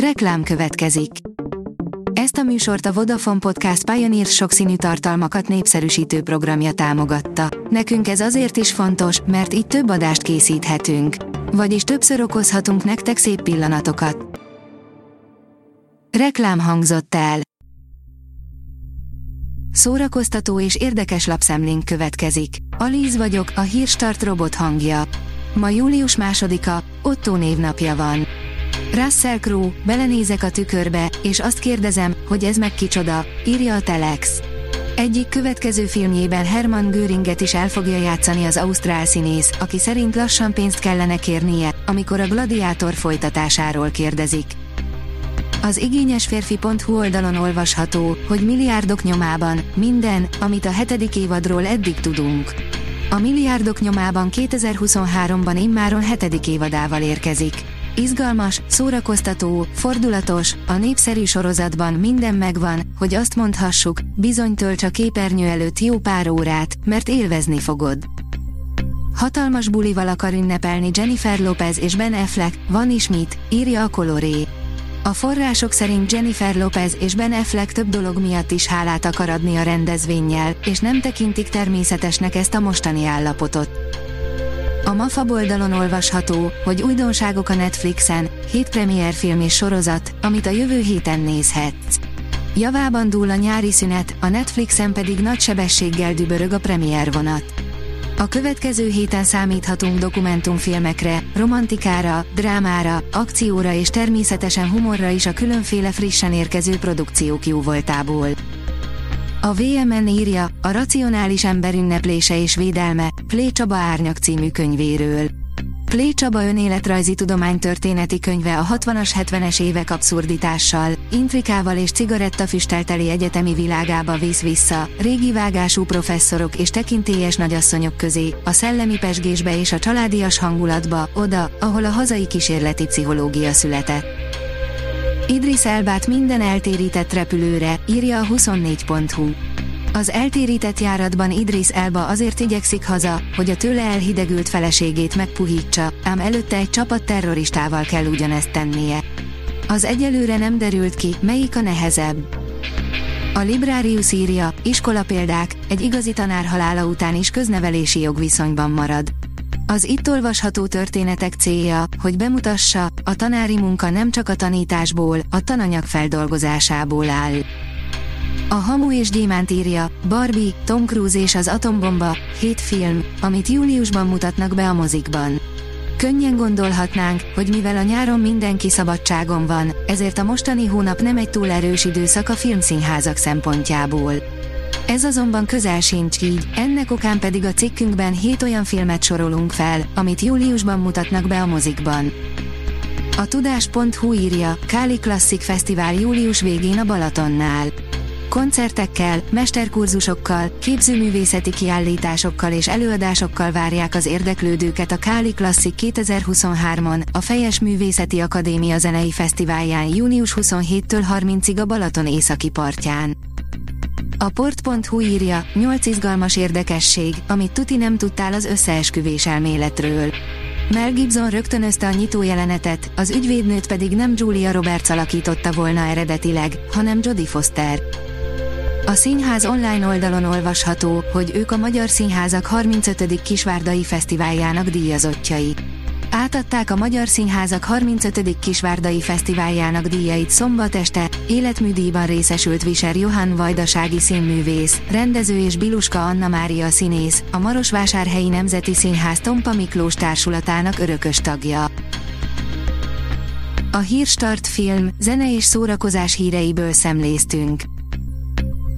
Reklám következik. Ezt a műsort a Vodafone Podcast Pioneer sokszínű tartalmakat népszerűsítő programja támogatta. Nekünk ez azért is fontos, mert így több adást készíthetünk. Vagyis többször okozhatunk nektek szép pillanatokat. Reklám hangzott el. Szórakoztató és érdekes lapszemlénk következik. Alíz vagyok, a hírstart robot hangja. Ma július másodika, Otto névnapja van. Russell Crowe, belenézek a tükörbe, és azt kérdezem, hogy ez meg kicsoda, írja a Telex. Egyik következő filmjében Hermann Göringet is el fogja játszani az ausztrál színész, aki szerint lassan pénzt kellene kérnie, amikor a gladiátor folytatásáról kérdezik. Az igényesférfi.hu oldalon olvasható, hogy milliárdok nyomában minden, amit a hetedik évadról eddig tudunk. A milliárdok nyomában 2023-ban immáron hetedik évadával érkezik. Izgalmas, szórakoztató, fordulatos, a népszerű sorozatban minden megvan, hogy azt mondhassuk, bizony tölts a képernyő előtt jó pár órát, mert élvezni fogod. Hatalmas bulival akar ünnepelni Jennifer Lopez és Ben Affleck, van is mit, írja a Coloré. A források szerint Jennifer Lopez és Ben Affleck több dolog miatt is hálát akar adni a rendezvényjel, és nem tekintik természetesnek ezt a mostani állapotot. A MAFA oldalon olvasható, hogy újdonságok a Netflixen, hét film és sorozat, amit a jövő héten nézhetsz. Javában dúl a nyári szünet, a Netflixen pedig nagy sebességgel dübörög a premier vonat. A következő héten számíthatunk dokumentumfilmekre, romantikára, drámára, akcióra és természetesen humorra is a különféle frissen érkező produkciók jóvoltából. A VMN írja, a racionális ember ünneplése és védelme, Plé Csaba Árnyak című könyvéről. Plé Csaba önéletrajzi tudománytörténeti könyve a 60-as 70-es évek abszurditással, intrikával és cigarettafüstelteli egyetemi világába vész vissza, régi vágású professzorok és tekintélyes nagyasszonyok közé, a szellemi pesgésbe és a családias hangulatba, oda, ahol a hazai kísérleti pszichológia született. Idris Elbát minden eltérített repülőre, írja a 24.hu. Az eltérített járatban Idris Elba azért igyekszik haza, hogy a tőle elhidegült feleségét megpuhítsa, ám előtte egy csapat terroristával kell ugyanezt tennie. Az egyelőre nem derült ki, melyik a nehezebb. A Librarius írja, iskola példák, egy igazi tanár halála után is köznevelési jogviszonyban marad. Az itt olvasható történetek célja, hogy bemutassa, a tanári munka nem csak a tanításból, a tananyag feldolgozásából áll. A Hamu és Gyémánt írja, Barbie, Tom Cruise és az Atombomba, hét film, amit júliusban mutatnak be a mozikban. Könnyen gondolhatnánk, hogy mivel a nyáron mindenki szabadságon van, ezért a mostani hónap nem egy túl erős időszak a filmszínházak szempontjából. Ez azonban közel sincs így, ennek okán pedig a cikkünkben 7 olyan filmet sorolunk fel, amit júliusban mutatnak be a mozikban. A tudás.hu írja, Káli Klasszik Fesztivál július végén a Balatonnál. Koncertekkel, mesterkurzusokkal, képzőművészeti kiállításokkal és előadásokkal várják az érdeklődőket a Káli Klasszik 2023-on, a Fejes Művészeti Akadémia Zenei Fesztiválján június 27-től 30-ig a Balaton északi partján. A port.hu írja, 8 izgalmas érdekesség, amit tuti nem tudtál az összeesküvés elméletről. Mel Gibson rögtönözte a nyitó jelenetet, az ügyvédnőt pedig nem Julia Roberts alakította volna eredetileg, hanem Jodie Foster. A színház online oldalon olvasható, hogy ők a Magyar Színházak 35. Kisvárdai Fesztiváljának díjazottjai. Átadták a Magyar Színházak 35. Kisvárdai Fesztiváljának díjait szombat este, életműdíjban részesült Viser Johann Vajdasági színművész, rendező és Biluska Anna Mária színész, a Marosvásárhelyi Nemzeti Színház Tompa Miklós társulatának örökös tagja. A Hírstart film, zene és szórakozás híreiből szemléztünk.